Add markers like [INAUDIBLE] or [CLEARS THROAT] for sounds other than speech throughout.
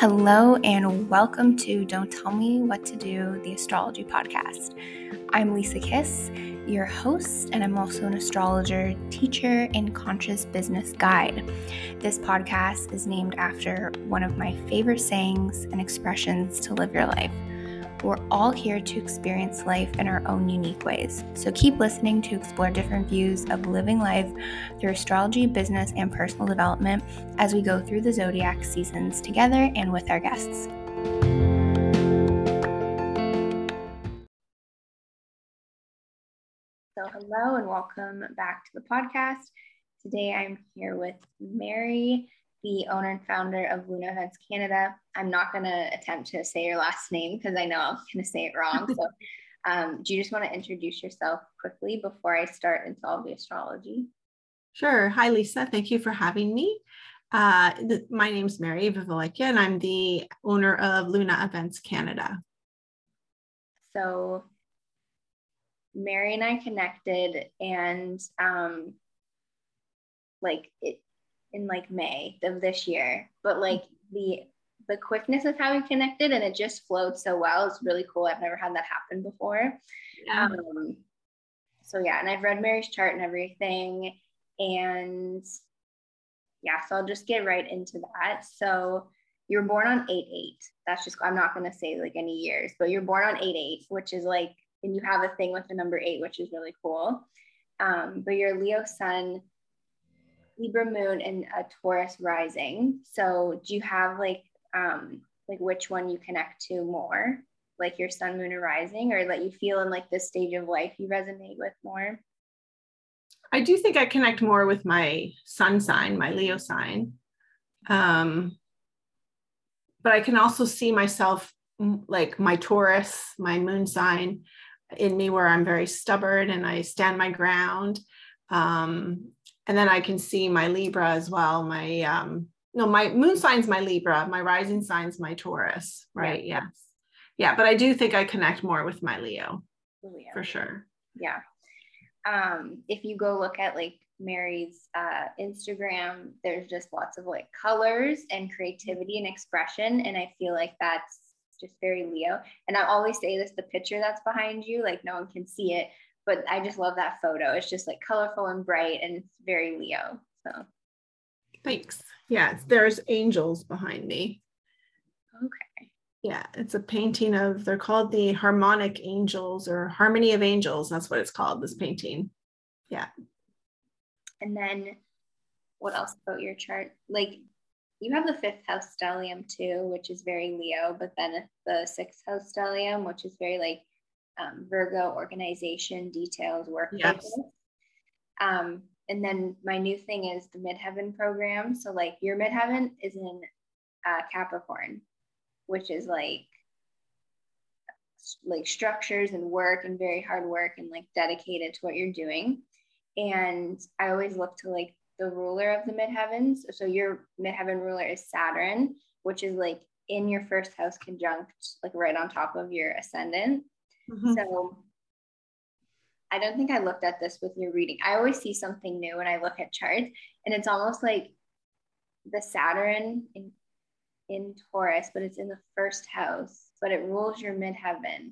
Hello, and welcome to Don't Tell Me What to Do, the astrology podcast. I'm Lisa Kiss, your host, and I'm also an astrologer, teacher, and conscious business guide. This podcast is named after one of my favorite sayings and expressions to live your life. We're all here to experience life in our own unique ways. So keep listening to explore different views of living life through astrology, business, and personal development as we go through the zodiac seasons together and with our guests. So, hello and welcome back to the podcast. Today I'm here with Mary the owner and founder of Luna Events Canada. I'm not going to attempt to say your last name because I know I'm going to say it wrong. So, [LAUGHS] um, do you just want to introduce yourself quickly before I start into all the astrology? Sure. Hi, Lisa. Thank you for having me. Uh, th- my name is Mary Vivalekia, and I'm the owner of Luna Events Canada. So, Mary and I connected, and um, like it, in like May of this year, but like the the quickness of how we connected and it just flowed so well. It's really cool. I've never had that happen before. Yeah. Um, so yeah, and I've read Mary's chart and everything, and yeah, so I'll just get right into that. So you were born on eight eight. That's just I'm not gonna say like any years, but you're born on eight eight, which is like, and you have a thing with the number eight, which is really cool. Um, but your Leo sun Libra moon and a Taurus rising. So do you have like um like which one you connect to more? Like your sun, moon, or rising, or that you feel in like this stage of life you resonate with more? I do think I connect more with my sun sign, my Leo sign. Um, but I can also see myself like my Taurus, my moon sign in me where I'm very stubborn and I stand my ground. Um, and then I can see my Libra as well. My um, no, my moon sign's my Libra, my rising sign's my Taurus, right? Yeah. Yes. Yeah, but I do think I connect more with my Leo. Leo. For sure. Yeah. Um, if you go look at like Mary's uh, Instagram, there's just lots of like colors and creativity and expression. And I feel like that's just very Leo. And I always say this the picture that's behind you, like no one can see it, but I just love that photo. It's just like colorful and bright and it's very Leo. So thanks. Yeah, there's angels behind me. Okay. Yeah, it's a painting of they're called the harmonic angels or harmony of angels. That's what it's called, this painting. Yeah. And then what else about your chart? Like you have the fifth house stellium too, which is very Leo, but then the sixth house stellium, which is very like um, Virgo organization details work. Yes. Um, and then my new thing is the midheaven program. So like your midheaven is in uh, Capricorn, which is like like structures and work and very hard work and like dedicated to what you're doing. And I always look to like the ruler of the midheavens. So your midheaven ruler is Saturn, which is like in your first house conjunct, like right on top of your ascendant. Mm-hmm. So I don't think I looked at this with your reading. I always see something new when I look at charts, and it's almost like the Saturn in in Taurus, but it's in the first house, but it rules your midheaven.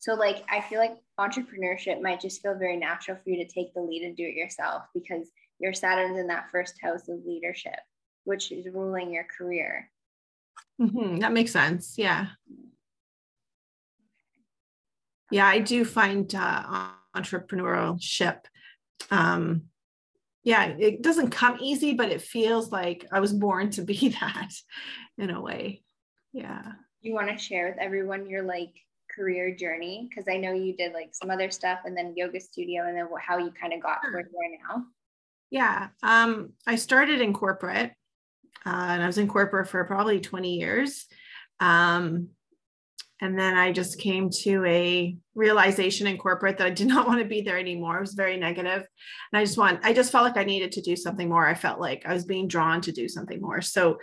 So like I feel like entrepreneurship might just feel very natural for you to take the lead and do it yourself because your Saturn's in that first house of leadership, which is ruling your career. Mm-hmm. That makes sense. Yeah yeah i do find uh, entrepreneurship um, yeah it doesn't come easy but it feels like i was born to be [LAUGHS] that in a way. Yeah. You want to share with everyone your like career journey? Because i know you did like some other stuff and then yoga studio and then how you kind of got to where you are now. Yeah um, i started in corporate uh, and i was in corporate for probably 20 years. Um, and then I just came to a realization in corporate that I did [LAUGHS] not want to be there anymore. It was very negative. And I just want, I just felt like I needed to do something more. I felt like I was being drawn to do something more. So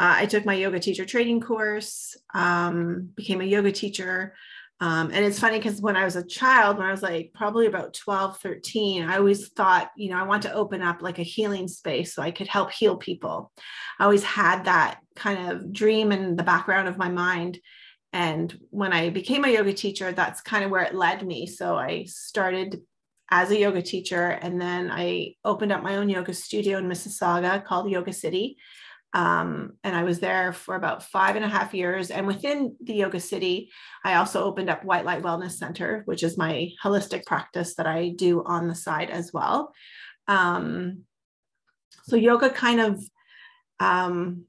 uh, I took my yoga teacher training course, um, became a yoga teacher. Um, and it's funny because when I was a child, when I was like probably about 12, 13, I always thought, you know, I want to open up like a healing space so I could help heal people. I always had that kind of dream in the background of my mind. And when I became a yoga teacher, that's kind of where it led me. So I started as a yoga teacher, and then I opened up my own yoga studio in Mississauga called Yoga City. Um, and I was there for about five and a half years. And within the Yoga City, I also opened up White Light Wellness Center, which is my holistic practice that I do on the side as well. Um, so yoga kind of um,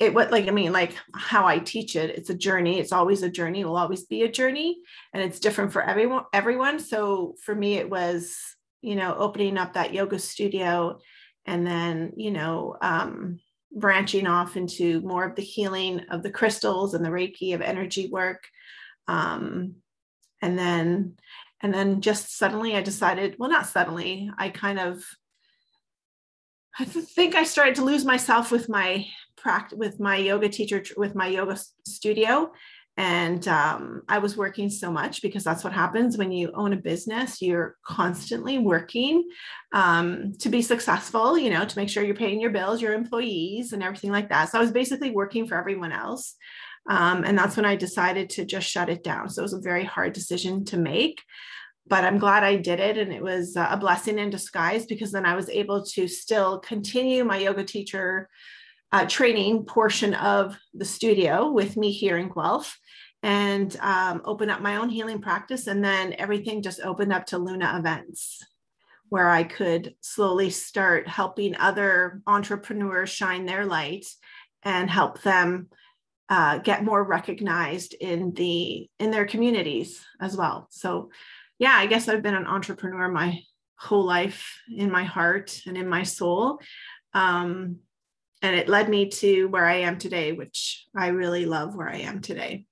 it what like i mean like how i teach it it's a journey it's always a journey will always be a journey and it's different for everyone everyone. So for me it was you know opening up that yoga studio and then you know um, branching off into more of the healing of the crystals and the reiki of energy work um, and then and then just suddenly i decided well not suddenly i kind of i think i started to lose myself with my practice with my yoga teacher with my yoga studio. And um, i was working so much because that's what happens when you own a business you're constantly working um, to be successful you know to make sure you're paying your bills your employees and everything like that. So i was basically working for everyone else. Um, and that's when i decided to just shut it down. So it was a very hard decision to make but i'm glad i did it. And it was a blessing in disguise because then i was able to still continue my yoga teacher uh, training portion of the studio with me here in Guelph and um, open up my own healing practice. And then everything just opened up to Luna events where I could slowly start helping other entrepreneurs shine their light and help them uh, get more recognized in the in their communities as well. So yeah, I guess I've been an entrepreneur my whole life in my heart and in my soul. Um, and it led me to where I am today, which I really love where I am today.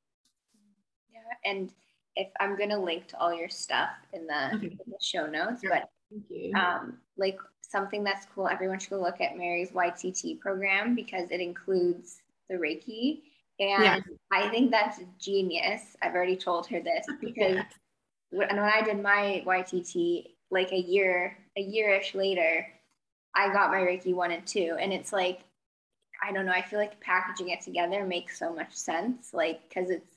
Yeah, and if I'm gonna link to all your stuff in the, okay. in the show notes, sure. but Thank you. Um, like something that's cool, everyone should go look at Mary's YTT program because it includes the Reiki. And yeah. I think that's genius. I've already told her this because yeah. when, when I did my YTT, like a year, a year-ish later, I got my Reiki one and two. And it's like I don't know. I feel like packaging it together makes so much sense, like because it's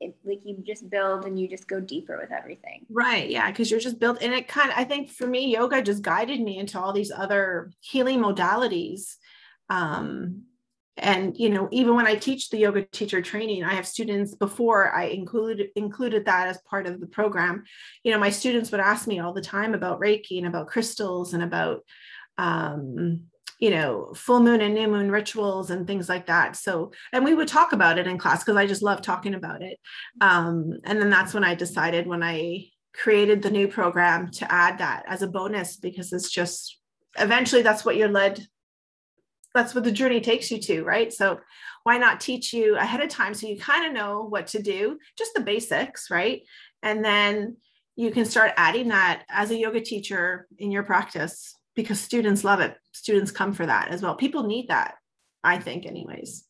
it, like you just build and you just go deeper with everything. Right. Yeah. Because you're just built, and it kind of I think for me, yoga just guided me into all these other healing modalities. Um, and you know even when i teach the yoga teacher training i have students before i included included that as part of the program you know my students would ask me all the time about reiki and about crystals and about um, you know, full moon and new moon rituals and things like that. So, and we would talk about it in class because I just love talking about it. Um, and then that's when I decided when I created the new program to add that as a bonus because it's just eventually that's what you're led that's what the journey takes you to right so why not teach you ahead of time so you kind of know what to do just the basics right and then you can start adding that as a yoga teacher in your practice because students love it. Students come for that as well. People need that, I think, anyways.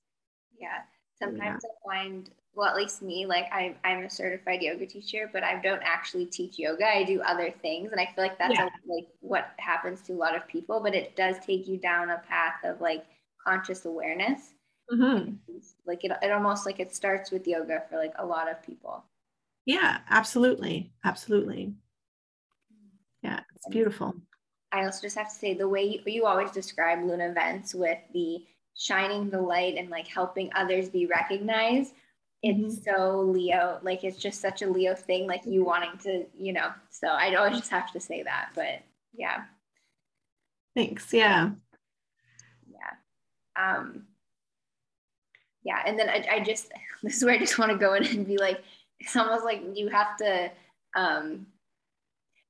Yeah. Sometimes yeah. I find, well, at least me, like I, I'm a certified yoga teacher, but I don't actually teach yoga. I do other things. And I feel like that's yeah. like what happens to a lot of people, but it does take you down a path of like conscious awareness. Mm-hmm. Like it, it almost like it starts with yoga for like a lot of people. Yeah, absolutely. Absolutely. Yeah, it's beautiful. I also just have to say the way you, you always describe Luna events with the shining the light and like helping others be recognized. It's mm-hmm. so Leo, like it's just such a Leo thing, like you wanting to, you know. So I always just have to say that, but yeah. Thanks. Yeah. Yeah. Um, yeah. And then I, I just, [LAUGHS] this is where I just want to go in and be like, it's almost like you have to um,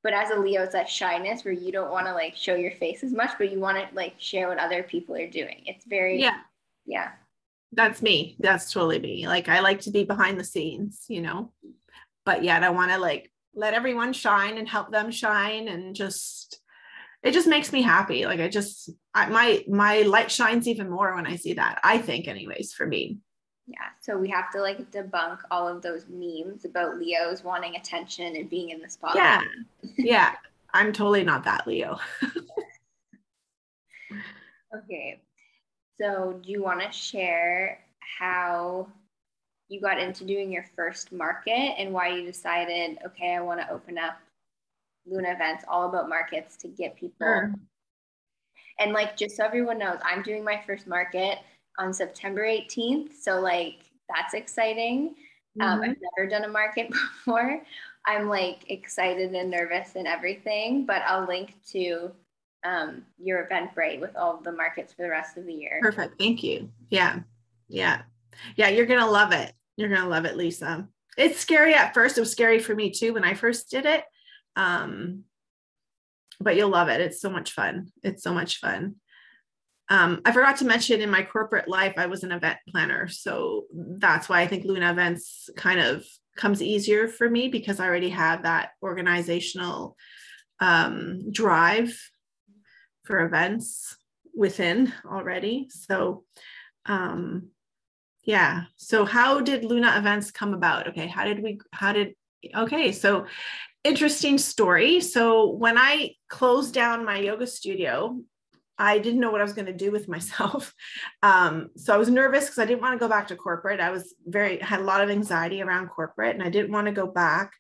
but as a leo it's that shyness where you don't want to like show your face as much but you want to like share what other people are doing. It's very yeah. Yeah. That's me. That's totally me. Like i like to be behind the scenes you know? But yet i want to like let everyone shine and help them shine and just it just makes me happy. Like i just I, my my light shines even more when i see that i think anyways for me Yeah, so we have to like debunk all of those memes about Leos wanting attention and being in the spotlight. Yeah, yeah, I'm totally not that Leo. [LAUGHS] okay, so do you want to share how you got into doing your first market and why you decided, okay, I want to open up Luna events all about markets to get people. Sure. And like, just so everyone knows, I'm doing my first market on September 18th. So, like, that's exciting. Mm-hmm. Um, I've never done a market [LAUGHS] before. I'm like excited and nervous and everything, but I'll link to um, your Eventbrite with all the markets for the rest of the year. Perfect. Thank you. Yeah. Yeah. Yeah. You're going to love it. You're going to love it, Lisa. It's scary at first. It was scary for me too when I first did it. Um, but you'll love it. It's so much fun. It's so much fun. Um, I forgot to mention in my corporate life, I was an event planner. So that's why I think Luna Events kind of comes easier for me because I already have that organizational um, drive for events within already. So, um, yeah. So, how did Luna Events come about? Okay. How did we, how did, okay. So, interesting story. So, when I closed down my yoga studio, I didn't know what I was going to do with myself. [LAUGHS] Um, so I was nervous because I didn't want to go back to corporate. I was very, had a lot of anxiety around corporate and I didn't want to go back.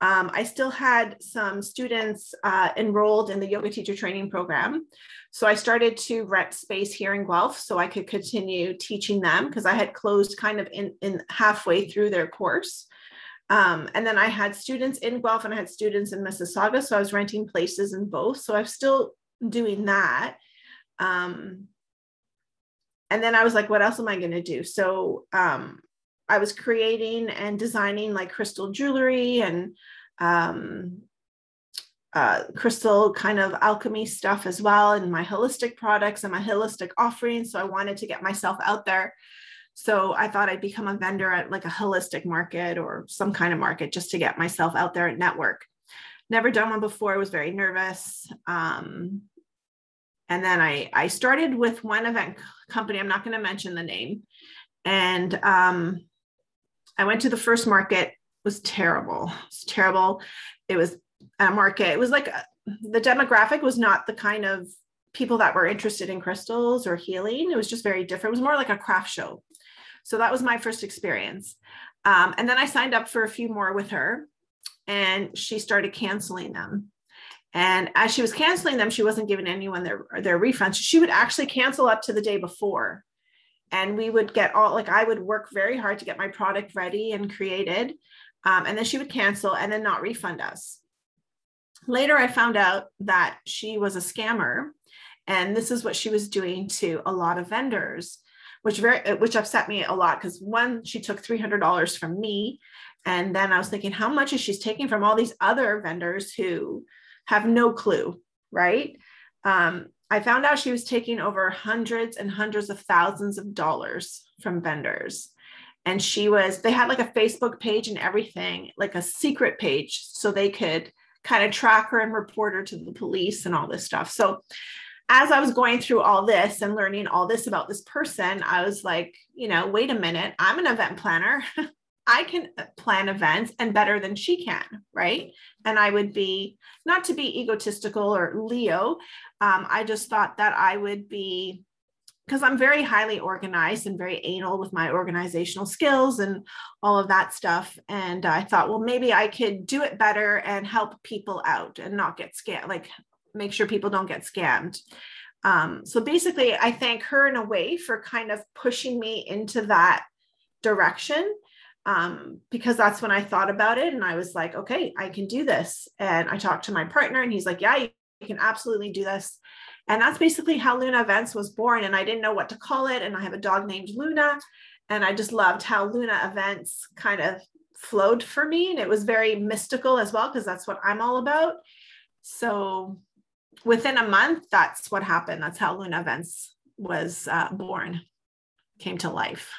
Um, I still had some students uh, enrolled in the yoga teacher training program. So I started to rent space here in Guelph so I could continue teaching them because I had closed kind of in, in halfway through their course. Um, and then I had students in Guelph and I had students in Mississauga. So I was renting places in both. So I'm still doing that. Um, and then I was like, what else am I going to do? So um, I was creating and designing like crystal jewelry and um, uh, crystal kind of alchemy stuff as well, and my holistic products and my holistic offerings. So I wanted to get myself out there. So I thought I'd become a vendor at like a holistic market or some kind of market just to get myself out there at network. Never done one before. I was very nervous. Um, and then I, I started with one event company. I'm not going to mention the name. And um, I went to the first market. It was terrible. It was terrible. It was a market. It was like a, the demographic was not the kind of people that were interested in crystals or healing. It was just very different. It was more like a craft show. So that was my first experience. Um, and then I signed up for a few more with her, and she started canceling them. And as she was canceling them, she wasn't giving anyone their, their refunds. She would actually cancel up to the day before. And we would get all, like, I would work very hard to get my product ready and created. Um, and then she would cancel and then not refund us. Later, I found out that she was a scammer. And this is what she was doing to a lot of vendors, which very which upset me a lot because one, she took $300 from me. And then I was thinking, how much is she taking from all these other vendors who have no clue, right? Um, I found out she was taking over hundreds and hundreds of thousands of dollars from vendors. And she was, they had like a Facebook page and everything, like a secret page, so they could kind of track her and report her to the police and all this stuff. So, as I was going through all this and learning all this about this person, I was like, you know, wait a minute, I'm an event planner. [LAUGHS] I can uh, plan events and better than she can, right? And I would be not to be egotistical or Leo. Um, I just thought that I would be because I'm very highly organized and very anal with my organizational skills and all of that stuff. And I thought, well, maybe I could do it better and help people out and not get scammed, like make sure people don't get scammed. Um, so basically, I thank her in a way for kind of pushing me into that direction um, because that's when I thought about it and I was like, okay, I can do this. And I talked to my partner and he's like, yeah, you can absolutely do this. And that's basically how Luna Events was born. And I didn't know what to call it. And I have a dog named Luna. And I just loved how Luna Events kind of flowed for me. And it was very mystical as well, because that's what I'm all about. So within a month, that's what happened. That's how Luna Events was uh, born, came to life.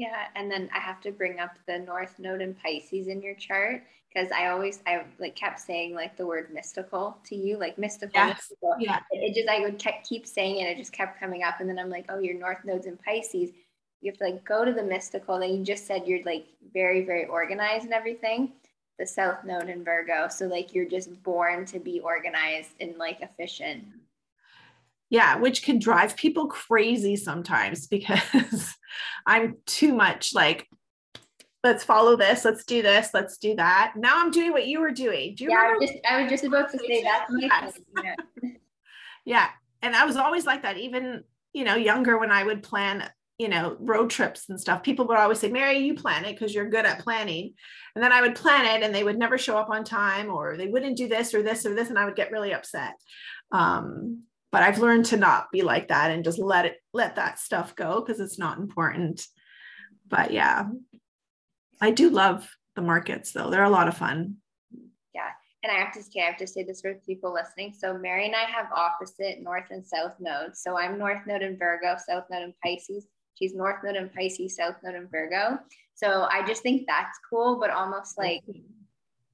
Yeah, and then I have to bring up the North Node in Pisces in your chart because I always I like kept saying like the word mystical to you, like mystical. Yes. mystical. Yeah. It, it, just I would kept keep saying it. It just kept coming up, and then I'm like, oh, your North Node's in Pisces. you have to like go to the mystical. Then you just said you're like very, very organized and everything. The South Node in Virgo. So like you're just born to be organized and like efficient. Yeah, which can drive people crazy sometimes because [LAUGHS] I'm too much like, let's follow this, let's do this, let's do that. Now I'm doing what you were doing. Do you yeah, remember? I was, just, I was just about to say that Yes. yeah. [LAUGHS] [LAUGHS] yeah. And I was always like that, even, you know, younger when I would plan, you know, road trips and stuff. People would always say, Mary, you plan it because you're good at planning. And then I would plan it and they would never show up on time or they wouldn't do this or this or this. And I would get really upset. Um, but I've learned to not be like that and just let it, let that stuff go because it's not important. But yeah, I do love the markets though. They're a lot of fun. Yeah. And I have to say, I have to say this for people listening. So Mary and I have opposite North and South nodes. So I'm North node in Virgo, South node in Pisces. She's North node in Pisces, South node in Virgo. So I just think that's cool, but almost like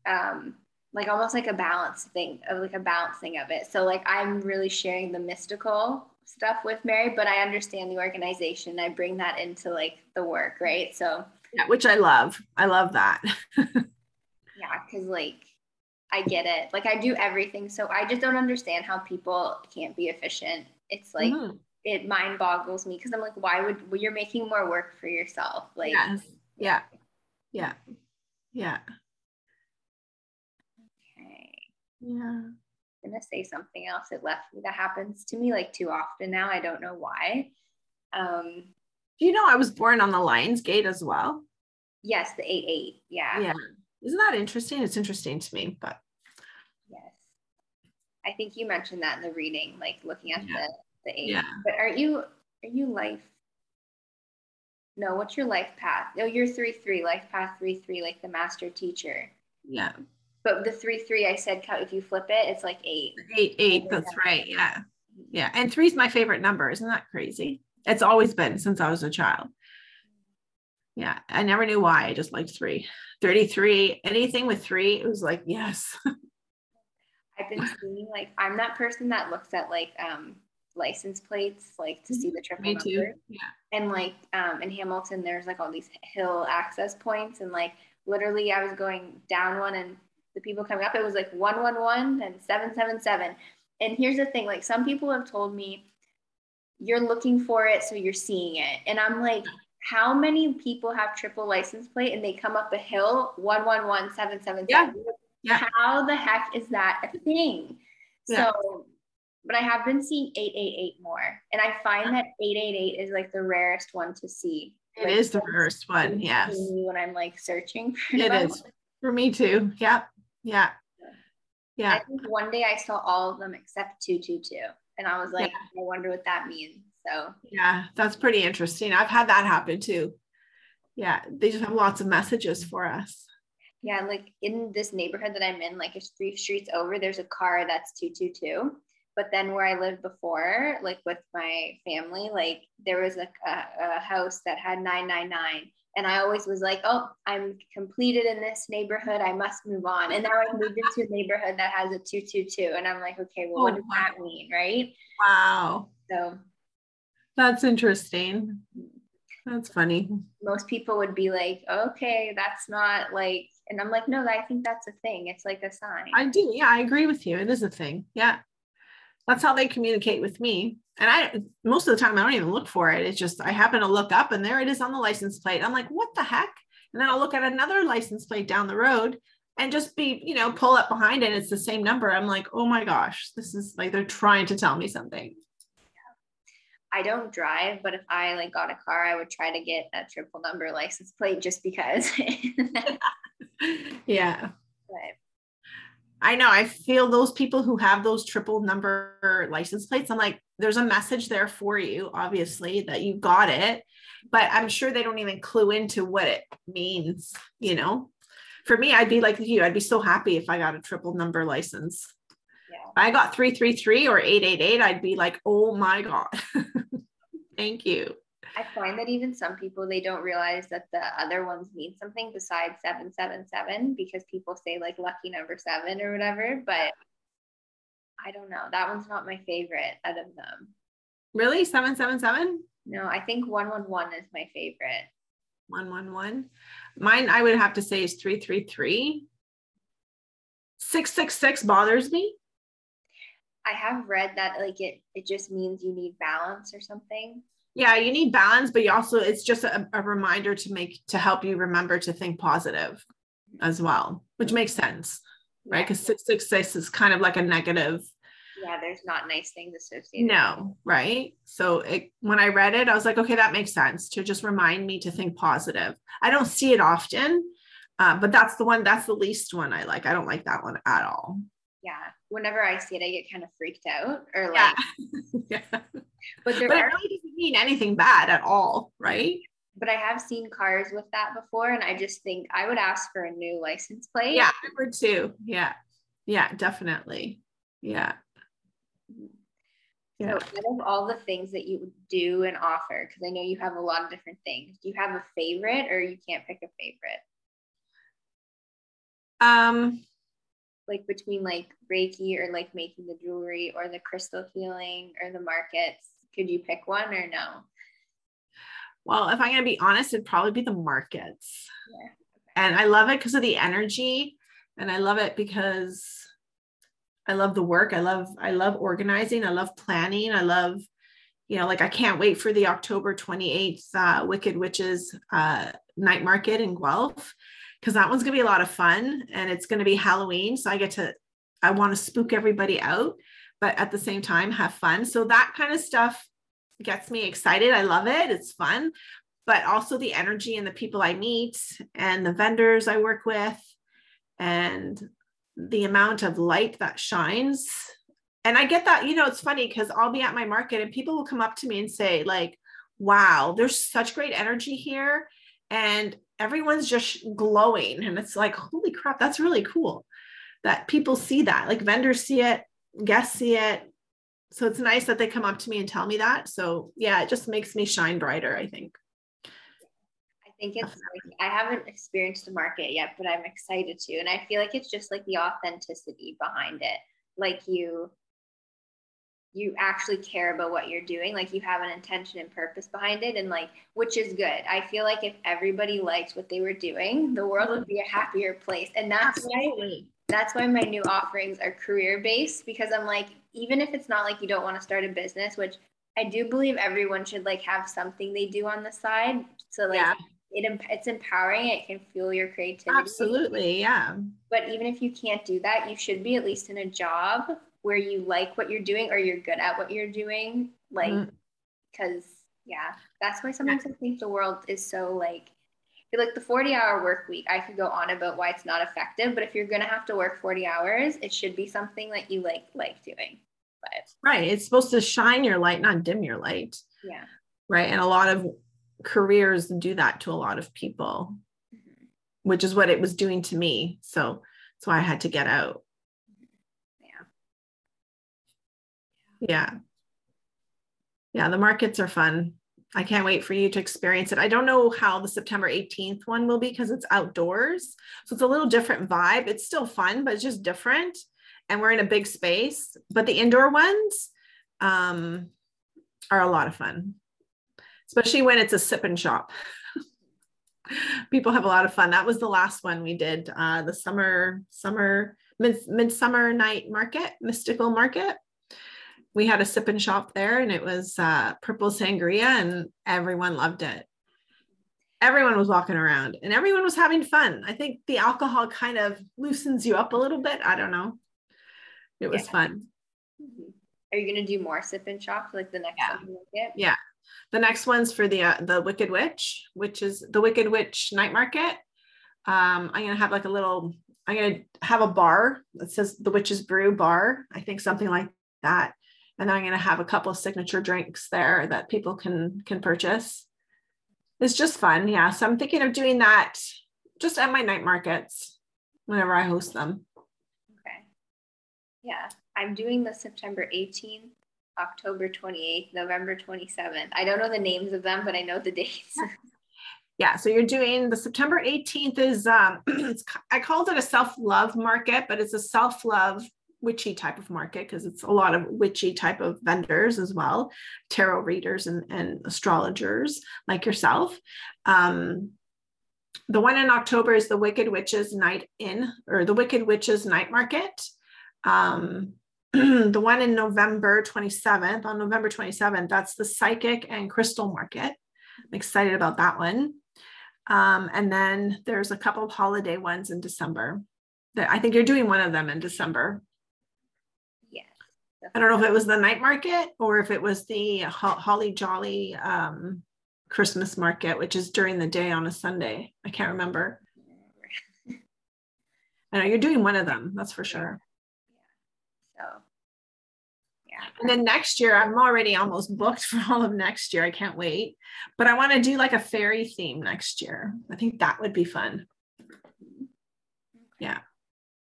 um like almost like a balance thing of like a balancing of it. So like I'm really sharing the mystical stuff with Mary, but I understand the organization. I bring that into like the work, right? So Yeah, which I love. I love that. [LAUGHS] yeah, because like I get it. Like I do everything. So I just don't understand how people can't be efficient. It's like Mhm. it mind boggles me because I'm like, why would well, you're making more work for yourself? Like yes. Yeah. Yeah. Yeah. Yeah. I'm gonna say something else. It left me. That happens to me like too often now. I don't know why. Um Do you know I was born on the Lions Gate as well? yes, the eight eight. Yeah. Yeah. Isn't that interesting? It's interesting to me, but Yes. I think you mentioned that in the reading, like looking at Yeah. the the eight. Yeah. But aren't you are you life? No, what's your life path? Oh, you're three three, life path three three, like the master teacher. yeah. But the three three, I said, count if you flip it, it's like eight. Eight, eight. That's right. Yeah. Yeah. And three's my favorite number. Isn't that crazy? It's always been since I was a child. Yeah. I never knew why. I just liked three. 33, anything with three, it was like, yes. [LAUGHS] I've been seeing like I'm that person that looks at like um license plates, like to see the triple Me too. Yeah. and like um in Hamilton there's like all these hill access points and like literally I was going down one and the people coming up it was like 111 and 777 and here's the thing like some people have told me you're looking for it so you're seeing it and I'm like how many people have triple license plate and they come up a hill 111 777 Yeah. Yeah. how the heck is that a thing Yeah. so but I have been seeing 888 more. And I find that 888 is like the rarest one to see. It Like, is the first one. Yes. When I'm like searching for It is for me too. Yeah. Yeah. Yeah. I think one day I saw all of them except 222. And I was like, I wonder what that means. So Yeah. That's pretty interesting. I've had that happen too. Yeah. They just have lots of messages for us. yeah, like in this neighborhood that I'm in, like it's three streets over, there's a car that's 222. But then where I lived before, like with my family, like there was a, a, a house that had 999. And I always was like, oh, I'm completed in this neighborhood. I must move on. And now I moved into a neighborhood that has a 222. And I'm like, okay, well, what Oh, does wow. that mean? Right. Wow. So That's interesting. That's funny. most people would be like, okay, that's not like, and I'm like, no, I think that's a thing. It's like a sign. I do. Yeah, I agree with you. It is a thing. Yeah. That's how they communicate with me. And I most of the time I don't even look for it. It's just I happen to look up and there it is on the license plate. I'm like, what the heck? And then I'll look at another license plate down the road and just be, you know, pull up behind it. It's the same number. I'm like, oh my gosh, this is like they're trying to tell me something. I don't drive, but if I like got a car, I would try to get a triple number license plate just because. [LAUGHS] [LAUGHS] yeah. I know. I feel those people who have those triple number license plates, I'm like, there's a message there for you, obviously, that you got it. But I'm sure they don't even clue into what it means, you know? For me, I'd be like you, I'd be so happy if I got a triple number license. yeah, If I got 333 or 888, I'd be like, oh my God. [LAUGHS] Thank you. I find that even some people they don't realize that the other ones mean something besides seven seven seven because people say like lucky number seven or whatever. But I don't know. That one's not my favorite out of them. Really? 777? No, I think 111 is my favorite. 111. Mine, I would have to say, is 333. 666 bothers me. I have read that like it it just means you need balance or something. Yeah, you need balance, but you also it's just a, a reminder to make to help you remember to think positive as well, which makes sense, right? Because six six is kind of like a negative. Yeah, there's not nice things associated. No, right? So it, when I read it, I was like, okay, that makes sense to just remind me to think positive. I don't see it often, uh, but that's the one. That's the least one I like. I don't like that one at all. Yeah, whenever I see it, I get kind of freaked out or like. Yeah. [LAUGHS] yeah. But there but are, it really doesn't mean anything bad at all, right? but I have seen cars with that before, and I just think I would ask for a new license plate. Yeah, I would too. Yeah, yeah, definitely. Yeah. Yeah. So, out of all the things that you do and offer, because I know you have a lot of different things, do you have a favorite, or you can't pick a favorite? Um, like between like Reiki or like making the jewelry or the crystal healing or the markets, could you pick one or no? Well, if I'm going to be honest, it'd probably be the markets. Yeah. And I love it because of the energy. And I love it because I love the work. I love, I love organizing. I love planning. I love, you know, like I can't wait for the October 28th uh, Wicked Witches uh, night market in Guelph because that one's going to be a lot of fun and it's going to be Halloween. So I get to, I want to spook everybody out, but at the same time have fun. So that kind of stuff gets me excited. I love it. It's fun, but also the energy and the people I meet and the vendors I work with and the amount of light that shines. And I get that, you know, it's funny because I'll be at my market and people will come up to me and say, like, wow, there's such great energy here. And everyone's just glowing. And it's like, holy crap, that's really cool that people see that. Like vendors see it, guests see it, so it's nice that they come up to me and tell me that. So yeah, it just makes me shine brighter, I think. I think it's like, I haven't experienced the market yet, but I'm excited to. And I feel like it's just like the authenticity behind it. Like you you actually care about what you're doing like you have an intention and purpose behind it and like which is good i feel like if everybody liked what they were doing the world would be a happier place and that's Absolutely. why that's why my new offerings are career based because i'm like even if it's not like you don't want to start a business, which I do believe everyone should like have something they do on the side. So like yeah. it it's empowering. It can fuel your creativity. Absolutely, yeah. But even if you can't do that, you should be at least in a job where you like what you're doing or you're good at what you're doing. Like, because mm-hmm. yeah, that's why sometimes. I think the world is so like like the 40 hour work week i could go on about why it's not effective but if you're going to have to work 40 hours it should be something that you like like doing but right it's supposed to shine your light not dim your light yeah right and a lot of careers do that to a lot of people mm-hmm. which is what it was doing to me so that's why i had to get out yeah yeah yeah the markets are fun I can't wait for you to experience it. I don't know how the September 18th one will be because it's outdoors. So it's a little different vibe. It's still fun, but it's just different. And we're in a big space. But the indoor ones um, are a lot of fun, especially when it's a sip and shop. [LAUGHS] People have a lot of fun. That was the last one we did, uh, the summer, summer, mid, midsummer night market, mystical market we had a sip and shop there and it was uh, purple sangria and everyone loved it. Everyone was walking around and everyone was having fun. I think the alcohol kind of loosens you up a little bit. I don't know. It was yeah. fun. Mm-hmm. are you going to do more sip and shop like the next yeah. one yeah. The next one's for the uh, the wicked witch which is the wicked witch night market. Um, i'm going to have like a little i'm going to have a bar that says the witch's brew bar. I think something like that and then I'm going to have a couple of signature drinks there that people can can purchase. It's just fun, yeah. So I'm thinking of doing that just at my night markets whenever I host them. Okay. Yeah, I'm doing the September 18th, October 28th, November 27th. I don't know the names of them, but I know the [LAUGHS] dates. [LAUGHS] yeah, so you're doing the September 18th is um [CLEARS THROAT] I called it a self-love market, but it's a self-love witchy type of market because it's a lot of witchy type of vendors as well, tarot readers and, and astrologers like yourself. Um, the one in October is the Wicked Witches Night In or the Wicked Witches Night Market. Um, [CLEARS THROAT] the one in November 27th, on November 27th, that's the Psychic and Crystal Market. I'm excited about that one. Um, and then there's a couple of holiday ones in December. I think you're doing one of them in December. I don't know if it was the night market or if it was the Holly Jolly um, Christmas market, which is during the day on a Sunday. I can't remember. I know you're doing one of them, that's for sure. Yeah. So, yeah. And then next year, I'm already almost booked for all of next year. I can't wait. But I want to do like a fairy theme next year. I think that would be fun. Yeah.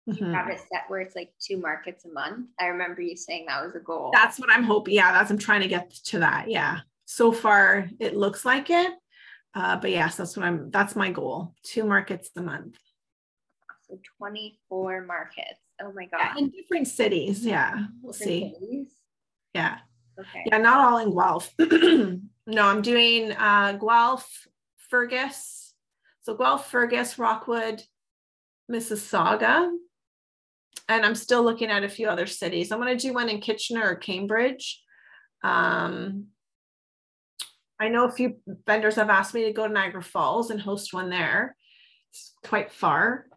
You mm-hmm. have it set where it's like two markets a month. I remember you saying that was a goal. That's what I'm hoping. Yeah, that's I'm trying to get to that. Yeah so far it looks like it. Uh, but yes, that's what I'm, that's my goal. Two markets a month. So 24 markets. Oh my God. Yeah, in different cities. Yeah. We'll different see. Cities? Yeah. Okay. Yeah. Not all in Guelph. [CLEARS THROAT] no, I'm doing uh, Guelph, Fergus. So Guelph, Fergus, Rockwood, Mississauga. And I'm still looking at a few other cities. I'm going to do one in Kitchener or Cambridge. Um, I know a few vendors have asked me to go to Niagara Falls and host one there. It's quite far,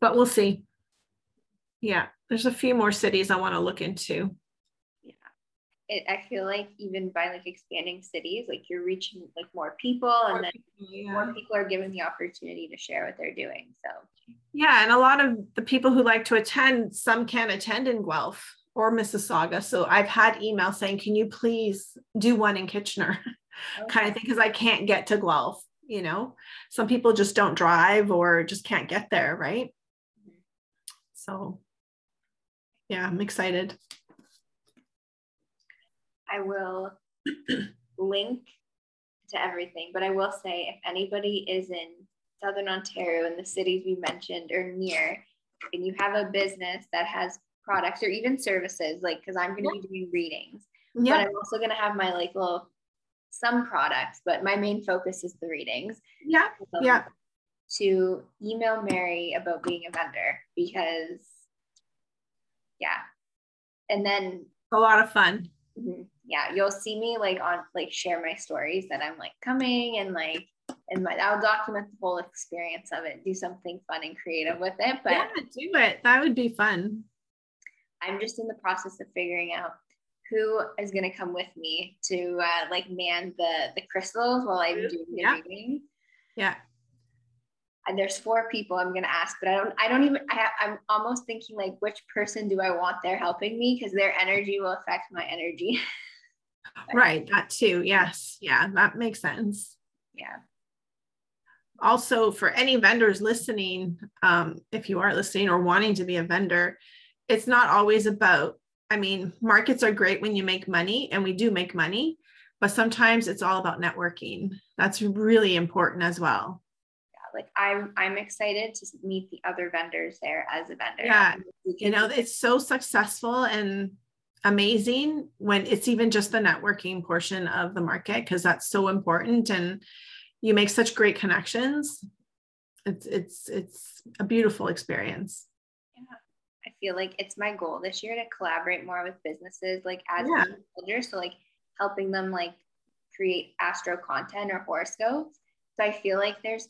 but we'll see. Yeah, there's a few more cities I want to look into. Yeah, it, I feel like even by like expanding cities, like you're reaching like more people, more and then people, yeah. more people are given the opportunity to share what they're doing. So yeah, and a lot of the people who like to attend, some can't attend in Guelph or Mississauga. So I've had emails saying, can you please do one in Kitchener [LAUGHS] okay. kind of thing? Because I can't get to Guelph, you know, some people just don't drive or just can't get there. Right. Mm-hmm. So yeah, I'm excited. I will [CLEARS THROAT] link to everything, but I will say if anybody is in Southern Ontario and the cities we mentioned or near, and you have a business that has products or even services, like because I'm going to yeah. be doing readings. Yeah. But I'm also going to have my like little some products, but my main focus is the readings. Yeah. Um, yeah. To email Mary about being a vendor because, yeah. And then a lot of fun. Mm-hmm, yeah, you'll see me like on like share my stories that I'm like coming and like and my I'll document the whole experience of it, do something fun and creative with it. But yeah, do it. That would be fun. I'm just in the process of figuring out who is going to come with me to uh, like man the the crystals while I'm doing the yeah. reading. Yeah. And there's four people I'm going to ask, but I don't I don't even I, I'm almost thinking like which person do I want there helping me because their energy will affect my energy. [LAUGHS] right, that too. Yes. Yeah, that makes sense. Yeah. Also, for any vendors listening, um, if you are listening or wanting to be a vendor, it's not always about i mean markets are great when you make money and we do make money but sometimes it's all about networking. That's really important as well. Yeah like i'm i'm excited to meet the other vendors there as a vendor. Yeah you know it's so successful and amazing when it's even just the networking portion of the market because that's so important and you make such great connections it's it's it's a beautiful experience Yeah. I feel like it's my goal this year to collaborate more with businesses like as yeah. builders. So like helping them like create astro content or horoscopes. So I feel like there's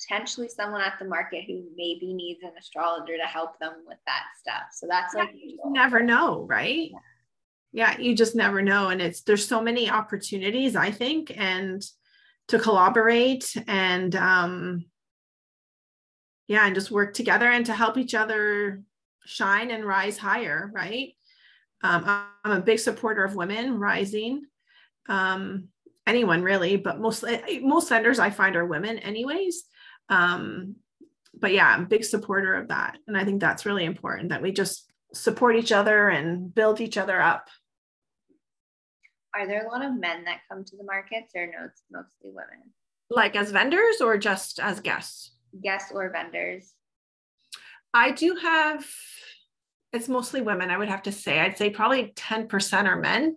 potentially someone at the market who maybe needs an astrologer to help them with that stuff. So that's yeah, like you never know, right? Yeah. yeah, you just never know. And it's there's so many opportunities, I think, and to collaborate and um yeah, and just work together and to help each other shine and rise higher, right? Um, I'm a big supporter of women rising. Um, anyone really, but most most vendors I find are women, anyways. Um, but yeah, I'm a big supporter of that, and I think that's really important that we just support each other and build each other up. Are there a lot of men that come to the markets, or no, it's mostly women? Like as vendors or just as guests? Guests or vendors. I do have it's mostly women. I would have to say. I'd say probably 10% are men,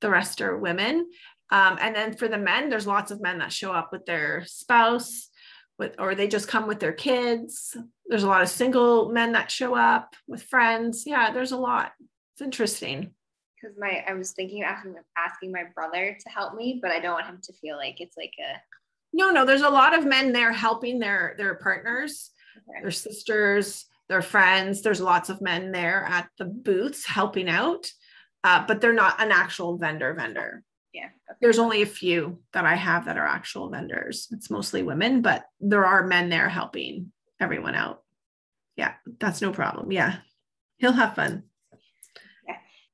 the rest are women. Um, and then for the men, there's lots of men that show up with their spouse, with or they just come with their kids. There's a lot of single men that show up with friends. Yeah, there's a lot. It's interesting. Because my I was thinking of asking, asking my brother to help me, but I don't want him to feel like it's like a no, no, there's a lot of men there helping their their partners, okay. their sisters, their friends. There's lots of men there at the booths helping out, uh, but they're not an actual vendor vendor. Yeah. Okay. There's only a few that I have that are actual vendors. It's mostly women, but there are men there helping everyone out. Yeah, that's no problem. Yeah. He'll have fun.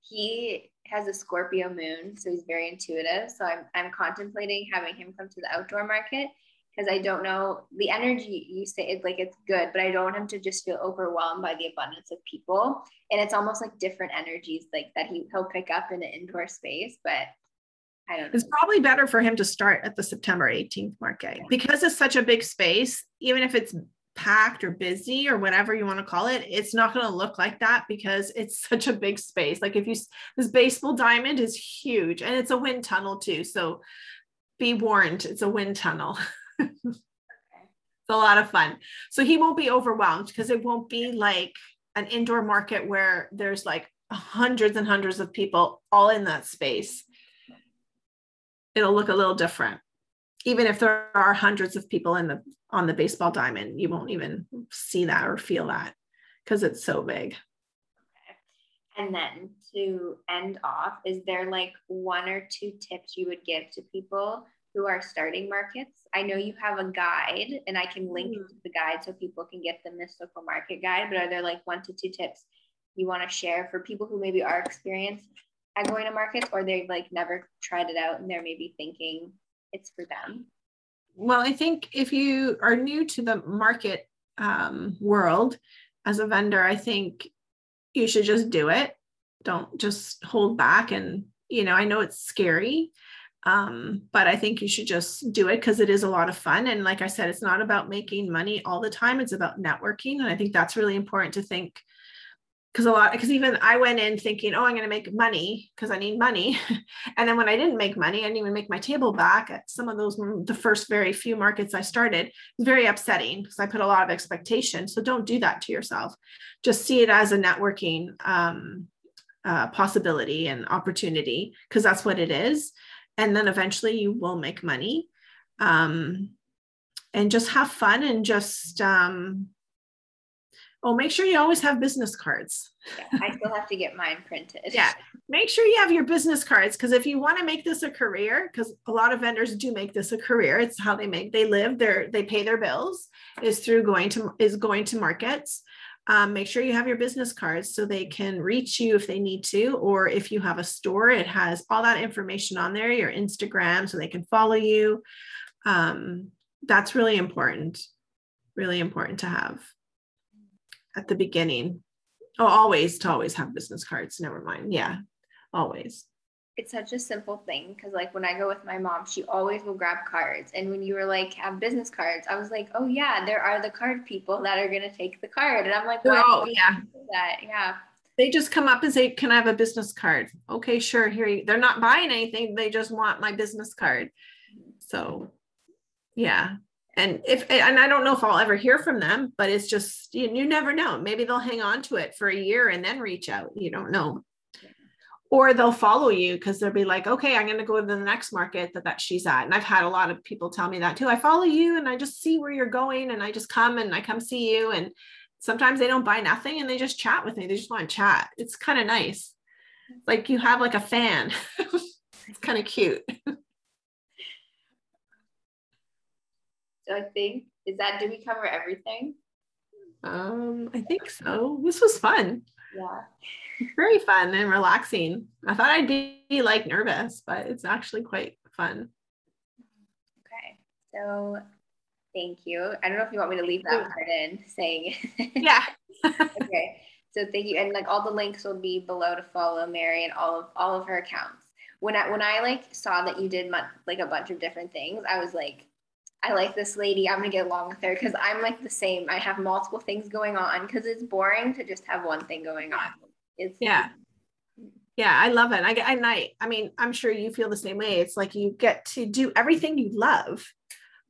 He has a Scorpio moon, so he's very intuitive. So I'm I'm contemplating having him come to the outdoor market because I don't know the energy you say it's like it's good, but I don't want him to just feel overwhelmed by the abundance of people. And it's almost like different energies like that he he'll pick up in an indoor space, but I don't know. It's probably better for him to start at the September 18th market because it's such a big space, even if it's packed or busy or whatever you want to call it, it's not going to look like that because it's [LAUGHS] such a big space. Like if you, this baseball diamond is huge and it's a wind tunnel too. So be warned, it's a wind tunnel. [LAUGHS] It's a lot of fun. So he won't be overwhelmed because it won't be like an indoor market where there's like hundreds and hundreds of people all in that space. It'll look a little different even if there are hundreds of people in the on the baseball diamond you won't even see that or feel that because it's so big. And then to end off is there like one or two tips you would give to people who are starting markets? I know you have a guide and i can link mm-hmm. to the guide so people can get the mystical market guide but are there like one to two tips you want to share for people who maybe are experienced at going to markets or they've like never tried it out and they're maybe thinking it's for them? Well, I think if you are new to the market um, world as a vendor, I think you should just do it. Don't just hold back. And, you know, I know it's scary, um, but I think you should just do it because it is a lot of fun. And like I said, it's not about making money all the time, it's about networking. And I think that's really important to think because a lot because even I went in thinking, oh, I'm going to make money because I need money, [LAUGHS] and then when I didn't make money, I didn't even make my table back at some of those the first very few markets I started. It's very upsetting because I put a lot of expectation. So don't do that to yourself. Just see it as a networking um, uh, possibility and opportunity because that's what it is, and then eventually you will make money. Um, and just have fun and just um, Oh, make sure you always have business cards. yeah, I still have to get mine printed. yeah. Make sure you have your business cards because if you want to make this a career, because a lot of vendors do make this a career, it's how they make they live, their they pay their bills is through going to is going to markets. Um, make sure you have your business cards so they can reach you if they need to, or if you have a store, it has all that information on there, your Instagram, so they can follow you. Um, that's really important, really important to have at the beginning. Oh, always to always have business cards. Never mind. Yeah, always. It's such a simple thing because, like, when I go with my mom, she always will grab cards. And when you were like, have business cards, I was like, oh, yeah, there are the card people that are going to take the card. And I'm like, oh, yeah. That? Yeah. They just come up and say, Can I have a business card? Okay, sure. Here you they're not buying anything. They just want my business card. Mm-hmm. So, yeah, and if and i don't know if i'll ever hear from them but it's just you, you never know. Maybe they'll hang on to it for a year and then reach out. You don't know. Or they'll follow you because they'll be like okay i'm going to go to the next market that, that she's at. And i've had a lot of people tell me that too. I follow you and i just see where you're going and i just come and i come see you. And sometimes they don't buy nothing and they just chat with me. They just want to chat. It's kind of nice. Like you have like a fan. [LAUGHS] It's kind of cute [LAUGHS] So I think is that did we cover everything? Um, I think so. This was fun. Yeah. Very fun and relaxing. I thought I'd be like nervous, but it's actually quite fun. Okay. So thank you. I don't know if you want me to leave that part in saying Yeah. [LAUGHS] [LAUGHS] okay. So thank you. And like all the links will be below to follow Mary and all of all of her accounts. When I when I like saw that you did like a bunch of different things, I was like, I like this lady. I'm gonna get along with her because I'm like the same. I have multiple things going on because it's boring to just have one thing going on. It's yeah. Yeah, I love it. I get and I. I mean, I'm sure you feel the same way. It's like you get to do everything you love,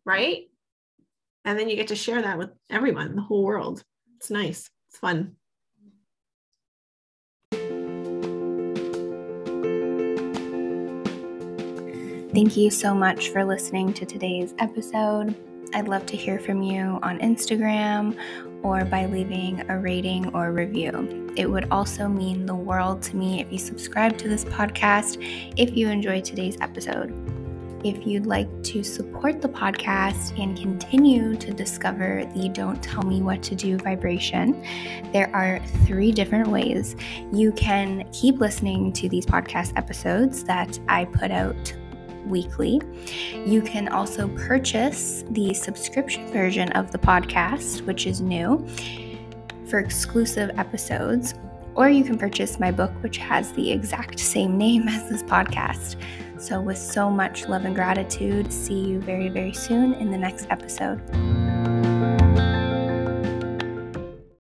right? And then you get to share that with everyone, the whole world. It's nice. It's fun. Thank you so much for listening to today's episode. I'd love to hear from you on Instagram or by leaving a rating or review. It would also mean the world to me if you subscribe to this podcast if you enjoyed today's episode. If you'd like to support the podcast and continue to discover the Don't Tell Me What to Do vibration, there are three different ways. You can keep listening to these podcast episodes that I put out weekly. You can also purchase the subscription version of the podcast, which is new, for exclusive episodes. Or you can purchase my book, which has the exact same name [LAUGHS] as this podcast. So, with so much love and gratitude, see you very, very soon in the next episode.